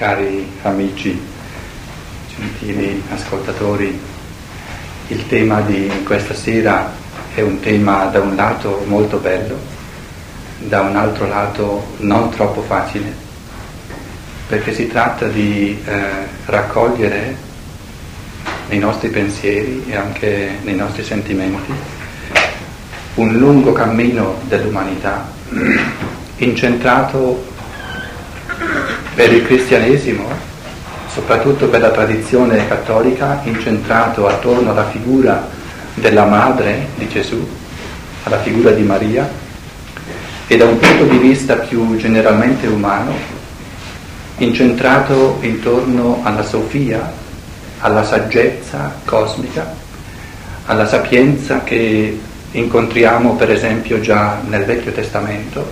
cari amici, gentili ascoltatori. Il tema di questa sera è un tema da un lato molto bello, da un altro lato non troppo facile, perché si tratta di eh, raccogliere nei nostri pensieri e anche nei nostri sentimenti un lungo cammino dell'umanità incentrato per il cristianesimo, soprattutto per la tradizione cattolica, incentrato attorno alla figura della madre di Gesù, alla figura di Maria, e da un punto di vista più generalmente umano, incentrato intorno alla Sofia, alla saggezza cosmica, alla sapienza che incontriamo per esempio già nel Vecchio Testamento,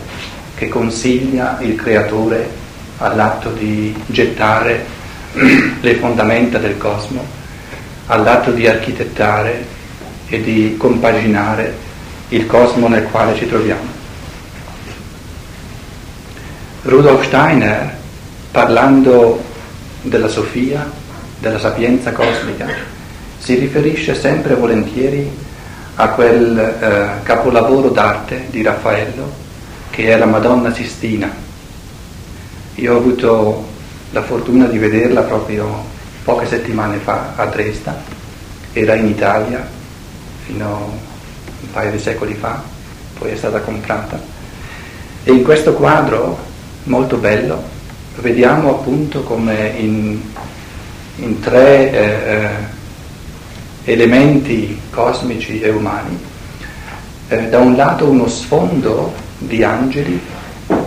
che consiglia il Creatore all'atto di gettare le fondamenta del cosmo, all'atto di architettare e di compaginare il cosmo nel quale ci troviamo. Rudolf Steiner, parlando della Sofia, della sapienza cosmica, si riferisce sempre volentieri a quel eh, capolavoro d'arte di Raffaello che è la Madonna Sistina io ho avuto la fortuna di vederla proprio poche settimane fa a Dresda, era in Italia fino a un paio di secoli fa, poi è stata comprata. E in questo quadro molto bello vediamo appunto come in, in tre eh, eh, elementi cosmici e umani, eh, da un lato uno sfondo di angeli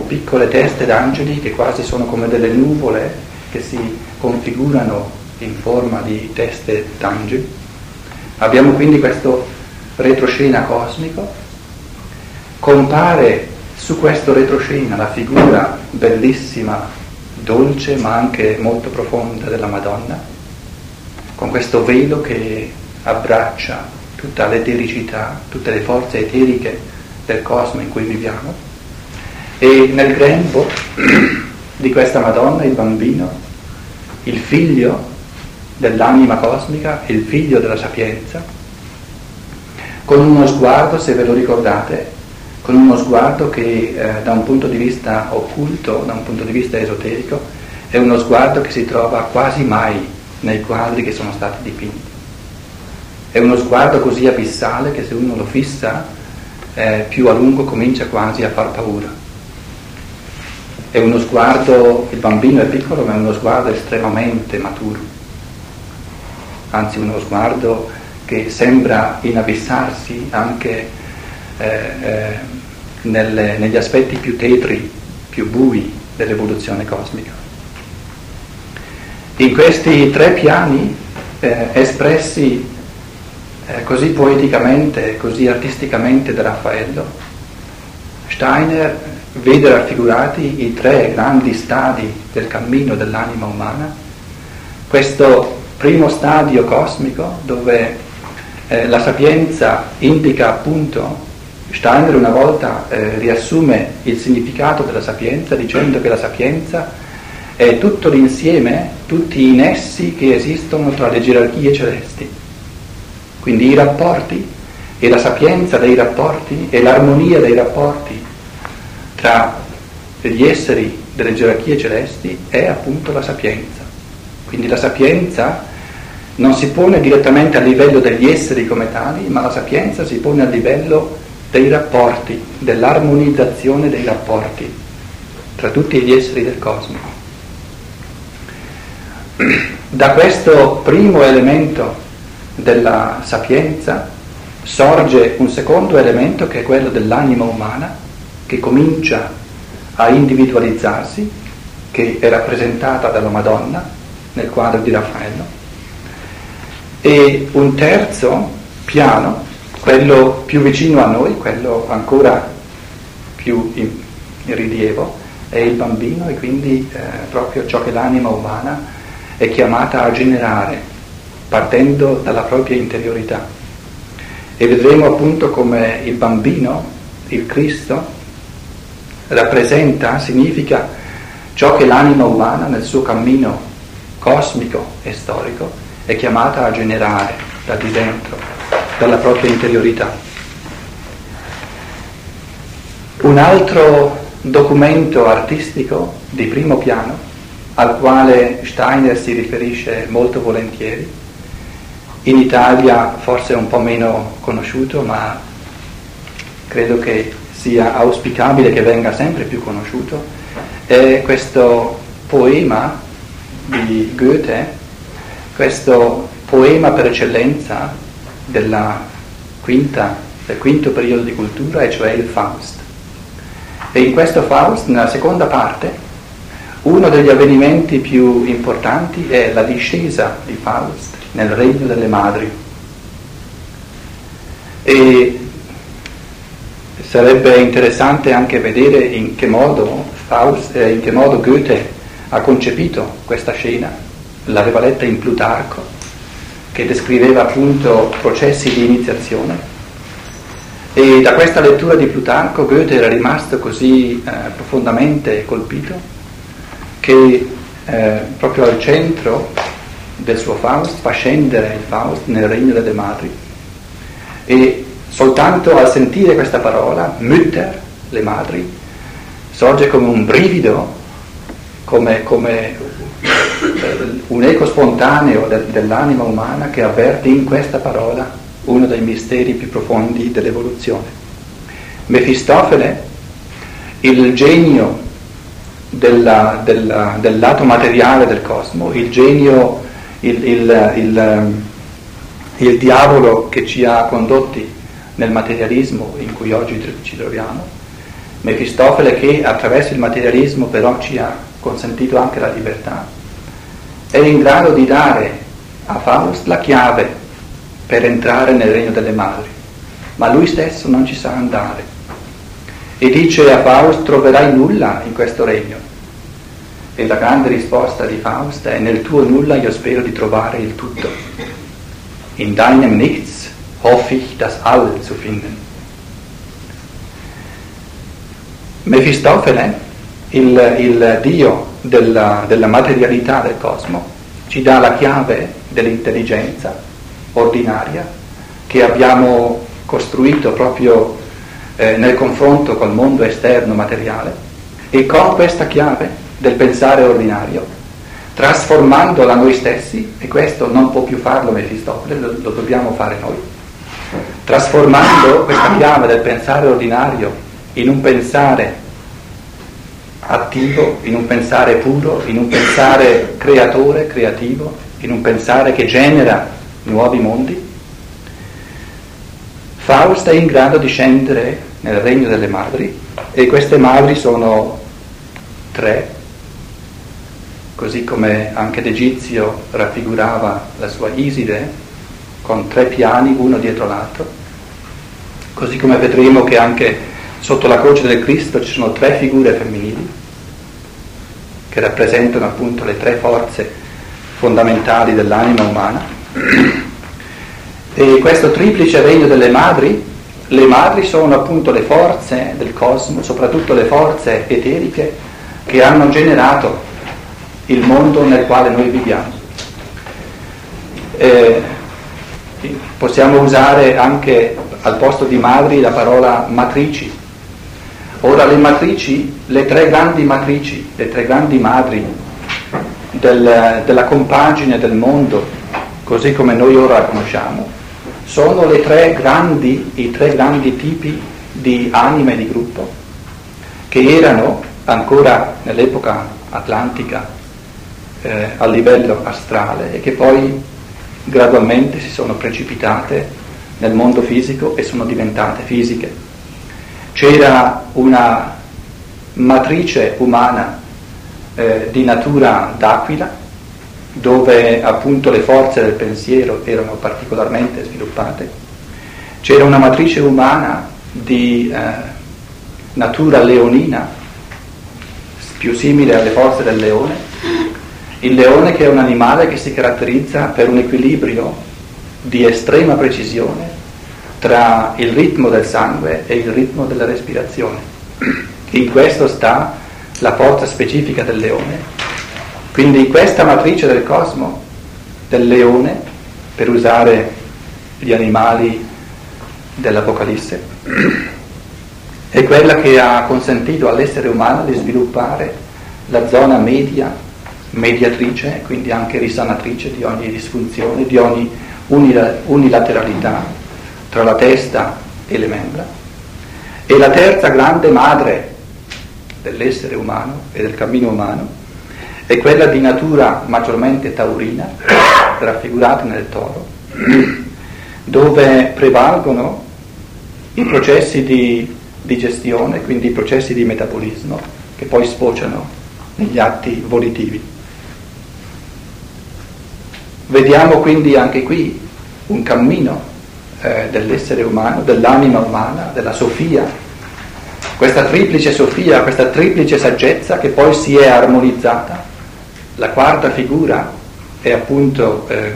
piccole teste d'angeli che quasi sono come delle nuvole che si configurano in forma di teste d'angeli. Abbiamo quindi questo retroscena cosmico, compare su questo retroscena la figura bellissima, dolce ma anche molto profonda della Madonna, con questo velo che abbraccia tutta l'etericità, tutte le forze eteriche del cosmo in cui viviamo e nel grembo di questa Madonna il bambino, il figlio dell'anima cosmica, il figlio della sapienza, con uno sguardo, se ve lo ricordate, con uno sguardo che eh, da un punto di vista occulto, da un punto di vista esoterico, è uno sguardo che si trova quasi mai nei quadri che sono stati dipinti. È uno sguardo così abissale che se uno lo fissa eh, più a lungo comincia quasi a far paura. È uno sguardo, il bambino è piccolo ma è uno sguardo estremamente maturo, anzi uno sguardo che sembra inabissarsi anche eh, eh, nelle, negli aspetti più tetri, più bui dell'evoluzione cosmica. In questi tre piani eh, espressi eh, così poeticamente, così artisticamente da Raffaello, Steiner vede raffigurati i tre grandi stadi del cammino dell'anima umana, questo primo stadio cosmico dove eh, la sapienza indica appunto, Steiner una volta eh, riassume il significato della sapienza dicendo che la sapienza è tutto l'insieme, tutti i nessi che esistono tra le gerarchie celesti, quindi i rapporti e la sapienza dei rapporti e l'armonia dei rapporti tra gli esseri delle gerarchie celesti è appunto la sapienza. Quindi la sapienza non si pone direttamente a livello degli esseri come tali, ma la sapienza si pone a livello dei rapporti, dell'armonizzazione dei rapporti tra tutti gli esseri del cosmo. Da questo primo elemento della sapienza sorge un secondo elemento che è quello dell'anima umana, che comincia a individualizzarsi, che è rappresentata dalla Madonna nel quadro di Raffaello, e un terzo piano, quello più vicino a noi, quello ancora più in, rilievo, è il bambino e quindi eh, proprio ciò che l'anima umana è chiamata a generare, partendo dalla propria interiorità. E vedremo appunto come il bambino, il Cristo, rappresenta, significa ciò che l'anima umana nel suo cammino cosmico e storico è chiamata a generare da di dentro, dalla propria interiorità. Un altro documento artistico di primo piano al quale Steiner si riferisce molto volentieri, in Italia forse un po' meno conosciuto, ma credo che sia auspicabile che venga sempre più conosciuto, è questo poema di Goethe, questo poema per eccellenza quinta, del quinto periodo di cultura, e cioè il Faust. E in questo Faust, nella seconda parte, uno degli avvenimenti più importanti è la discesa di Faust nel regno delle madri. E sarebbe interessante anche vedere in che modo, Faust, eh, in che modo Goethe ha concepito questa scena. L'aveva letta in Plutarco, che descriveva appunto processi di iniziazione e da questa lettura di Plutarco Goethe era rimasto così eh, profondamente colpito che eh, proprio al centro del suo Faust fa scendere il Faust nel regno delle madri. E soltanto al sentire questa parola, Mütter, le madri, sorge come un brivido, come, come eh, un eco spontaneo del, dell'anima umana che avverte in questa parola uno dei misteri più profondi dell'evoluzione. Mefistofele, il genio della, della, del lato materiale del cosmo, il genio, il, il, il, il, diavolo che ci ha condotti nel materialismo in cui oggi ci troviamo, Mefistofele che attraverso il materialismo però ci ha consentito anche la libertà, è in grado di dare a Faust la chiave per entrare nel regno delle madri, ma lui stesso non ci sa andare. E dice a Faust troverai nulla in questo regno. E la grande risposta di Faust è nel tuo nulla io spero di trovare il tutto. In deinem Nichts hoffe ich das All zu finden. Mefistofele, il, il dio della, della materialità del cosmo, ci dà la chiave dell'intelligenza ordinaria che abbiamo costruito proprio eh, nel confronto col mondo esterno materiale e con questa chiave del pensare ordinario, trasformandola noi stessi, e questo non può più farlo Mefistofele, lo, lo dobbiamo fare noi, trasformando questa chiave del pensare ordinario in un pensare attivo, in un pensare puro, in un pensare creatore, creativo, in un pensare che genera nuovi mondi, Faust è in grado di scendere nel regno delle madri e queste madri sono tre, così come anche l'Egizio raffigurava la sua Iside con tre piani uno dietro l'altro, così come vedremo che anche sotto la croce del Cristo ci sono tre figure femminili che rappresentano appunto le tre forze fondamentali dell'anima umana. E questo triplice regno delle madri, le madri sono appunto le forze del cosmo, soprattutto le forze eteriche che hanno generato il mondo nel quale noi viviamo. Eh, possiamo usare anche al posto di madri la parola matrici. Ora le matrici, le tre grandi matrici, le tre grandi madri del, della compagine del mondo così come noi ora la conosciamo, sono tre grandi, i tre grandi tipi di anime di gruppo che erano ancora nell'epoca atlantica eh, a livello astrale e che poi gradualmente si sono precipitate nel mondo fisico e sono diventate fisiche. C'era una matrice umana eh, di natura d'aquila dove appunto le forze del pensiero erano particolarmente sviluppate, c'era una matrice umana di eh, natura leonina, più simile alle forze del leone, il leone che è un animale che si caratterizza per un equilibrio di estrema precisione tra il ritmo del sangue e il ritmo della respirazione. In questo sta la forza specifica del leone. Quindi questa matrice del cosmo, del leone, per usare gli animali dell'Apocalisse, è quella che ha consentito all'essere umano di sviluppare la zona media, mediatrice, quindi anche risanatrice di ogni disfunzione, di ogni unilateralità tra la testa e le membra. E la terza grande madre dell'essere umano e del cammino umano è quella di natura maggiormente taurina, raffigurata nel toro, dove prevalgono i processi di digestione, quindi i processi di metabolismo, che poi sfociano negli atti volitivi. Vediamo quindi anche qui un cammino eh, dell'essere umano, dell'anima umana, della Sofia, questa triplice Sofia, questa triplice saggezza che poi si è armonizzata. La quarta figura è appunto eh,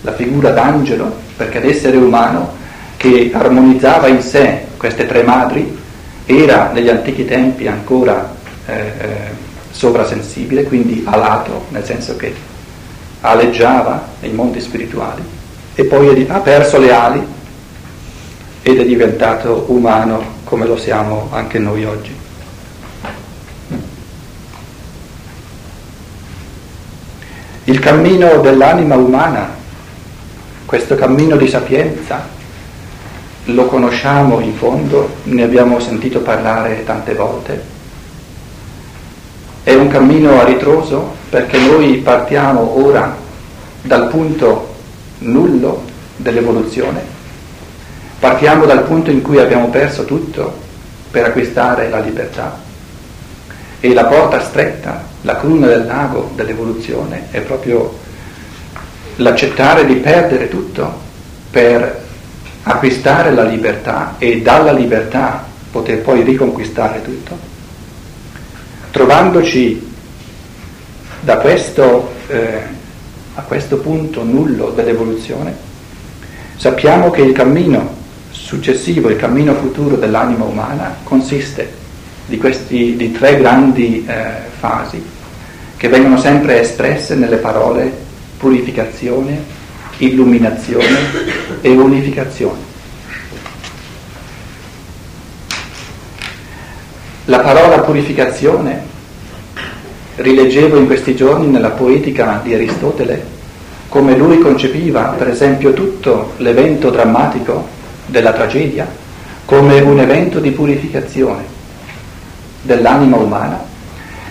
la figura d'angelo, perché l'essere umano che armonizzava in sé queste tre madri era negli antichi tempi ancora eh, eh, sovrasensibile, quindi alato, nel senso che aleggiava nei mondi spirituali e poi ha perso le ali ed è diventato umano come lo siamo anche noi oggi. Il cammino dell'anima umana, questo cammino di sapienza, lo conosciamo in fondo, ne abbiamo sentito parlare tante volte. È un cammino a ritroso perché noi partiamo ora dal punto nullo dell'evoluzione, partiamo dal punto in cui abbiamo perso tutto per acquistare la libertà. E la porta stretta, la cruna del lago dell'evoluzione è proprio l'accettare di perdere tutto per acquistare la libertà e dalla libertà poter poi riconquistare tutto, trovandoci da questo, eh, a questo punto nullo dell'evoluzione, sappiamo che il cammino successivo, il cammino futuro dell'anima umana consiste di, questi, di tre grandi eh, fasi che vengono sempre espresse nelle parole purificazione, illuminazione e unificazione. La parola purificazione rileggevo in questi giorni nella poetica di Aristotele come lui concepiva per esempio tutto l'evento drammatico della tragedia come un evento di purificazione dell'anima umana,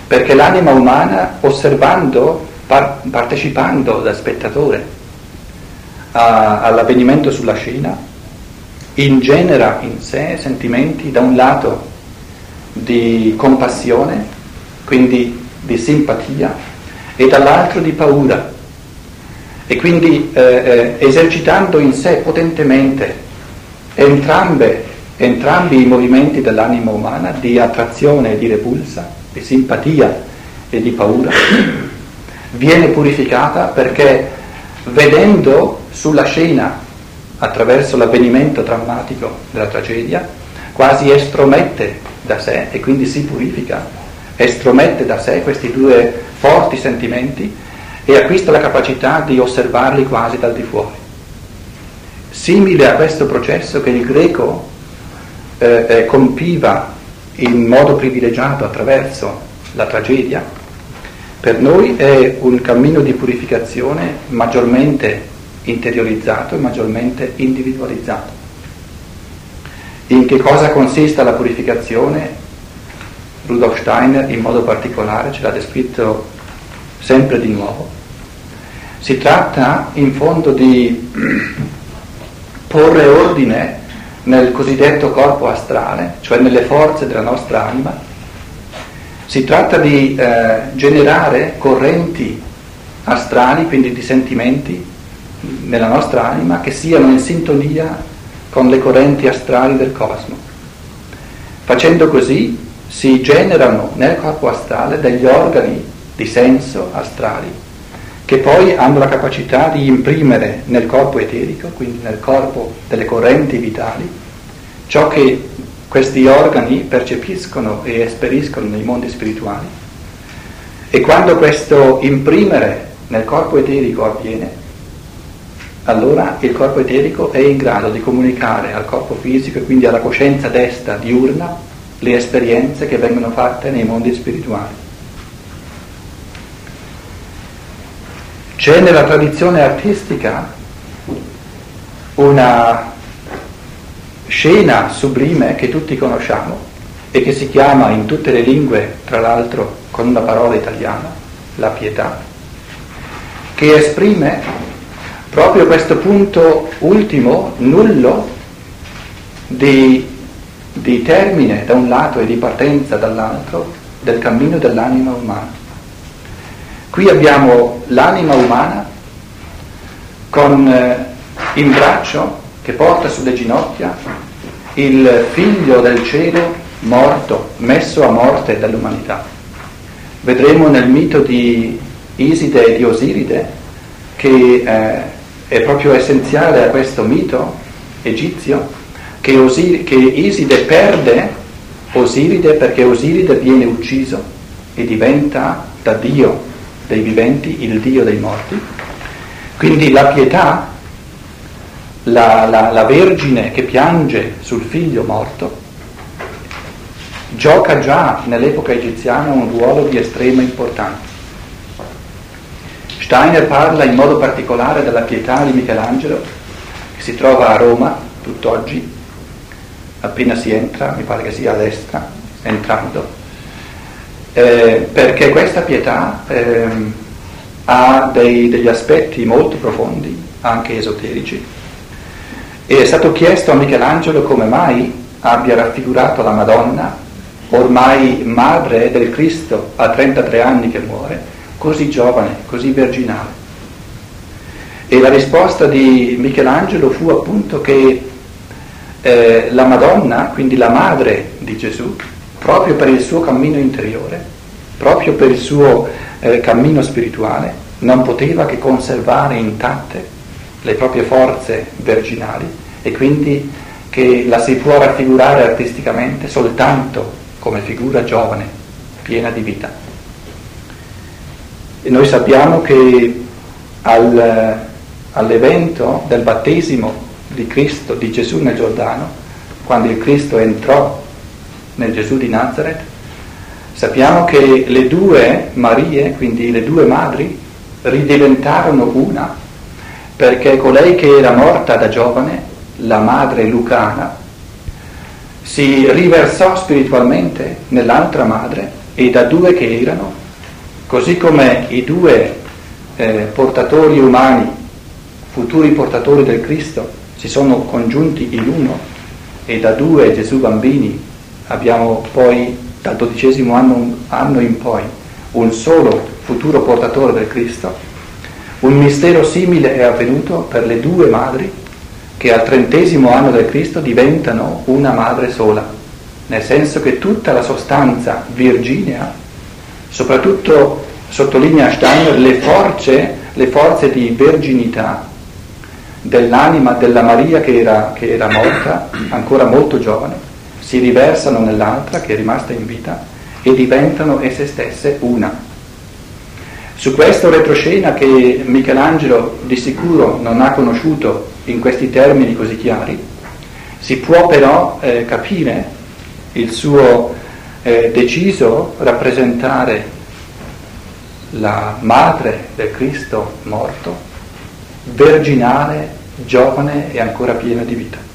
perché l'anima umana osservando, par- partecipando da spettatore a, all'avvenimento sulla scena, ingenera in sé sentimenti da un lato di compassione, quindi di simpatia, e dall'altro di paura. E quindi eh, eh, esercitando in sé potentemente entrambe, entrambi i movimenti dell'anima umana di attrazione e di repulsa, di simpatia e di paura, viene purificata perché vedendo sulla scena, attraverso l'avvenimento drammatico della tragedia, quasi estromette da sé e quindi si purifica, estromette da sé questi due forti sentimenti e acquista la capacità di osservarli quasi dal di fuori. Simile a questo processo che il greco eh, eh compiva in modo privilegiato attraverso la tragedia, per noi è un cammino di purificazione maggiormente interiorizzato e maggiormente individualizzato. In che cosa consiste la purificazione? Rudolf Steiner in modo particolare ce l'ha descritto sempre di nuovo. Si tratta in fondo di porre ordine nel cosiddetto corpo astrale, cioè nelle forze della nostra anima. Si tratta di eh, generare correnti astrali, quindi di sentimenti, nella nostra anima che siano in sintonia con le correnti astrali del cosmo. Facendo così si generano nel corpo astrale degli organi di senso astrali che poi hanno la capacità di imprimere nel corpo eterico, quindi nel corpo delle correnti vitali, ciò che questi organi percepiscono e esperiscono nei mondi spirituali e quando questo imprimere nel corpo eterico avviene, allora il corpo eterico è in grado di comunicare al corpo fisico e quindi alla coscienza destra diurna le esperienze che vengono fatte nei mondi spirituali. C'è nella tradizione artistica una scena sublime che tutti conosciamo e che si chiama in tutte le lingue, tra l'altro con una parola italiana, la pietà, che esprime proprio questo punto ultimo, nullo, di, di termine da un lato e di partenza dall'altro del cammino dell'anima umana. Qui abbiamo l'anima umana con eh, in braccio che porta sulle ginocchia il figlio del cielo morto, messo a morte dall'umanità. Vedremo nel mito di Iside e di Osiride che eh, è proprio essenziale a questo mito egizio che, Osir- che Iside perde Osiride perché Osiride viene ucciso e diventa da Dio dei viventi il Dio dei morti. Quindi la pietà la, la, la Vergine che piange sul figlio morto gioca già nell'epoca egiziana un ruolo di estrema importanza. Steiner parla in modo particolare della pietà di Michelangelo, che si trova a Roma tutt'oggi, appena si entra, mi pare che sia a destra, entrando, eh, perché questa pietà eh, ha dei, degli aspetti molto profondi, anche esoterici, e è stato chiesto a Michelangelo come mai abbia raffigurato la Madonna, ormai madre del Cristo a 33 anni che muore, così giovane, così virginale. E la risposta di Michelangelo fu appunto che eh, la Madonna, quindi la madre di Gesù, proprio per il suo cammino interiore, proprio per il suo eh, cammino spirituale, non poteva che conservare intatte le proprie forze virginali e quindi che la si può raffigurare artisticamente soltanto come figura giovane, piena di vita. E noi sappiamo che al, all'evento del battesimo di Cristo, di Gesù nel Giordano, quando il Cristo entrò nel Gesù di Nazareth, sappiamo che le due Marie, quindi le due madri, ridiventarono una perché colei che era morta da giovane, la madre Lucana, si riversò spiritualmente nell'altra madre e da due che erano, così come i due eh, portatori umani, futuri portatori del Cristo, si sono congiunti in uno e da due Gesù bambini abbiamo poi dal dodicesimo anno, anno in poi un solo futuro portatore del Cristo, un mistero simile è avvenuto per le due madri che al trentesimo anno del Cristo diventano una madre sola, nel senso che tutta la sostanza virginea, soprattutto sottolinea Steiner le forze, le forze di verginità dell'anima della Maria che era, che era morta, ancora molto giovane, si riversano nell'altra che è rimasta in vita e diventano esse stesse una. Su questo retroscena che Michelangelo di sicuro non ha conosciuto in questi termini così chiari, si può però eh, capire il suo eh, deciso rappresentare la madre del Cristo morto, virginale, giovane e ancora piena di vita.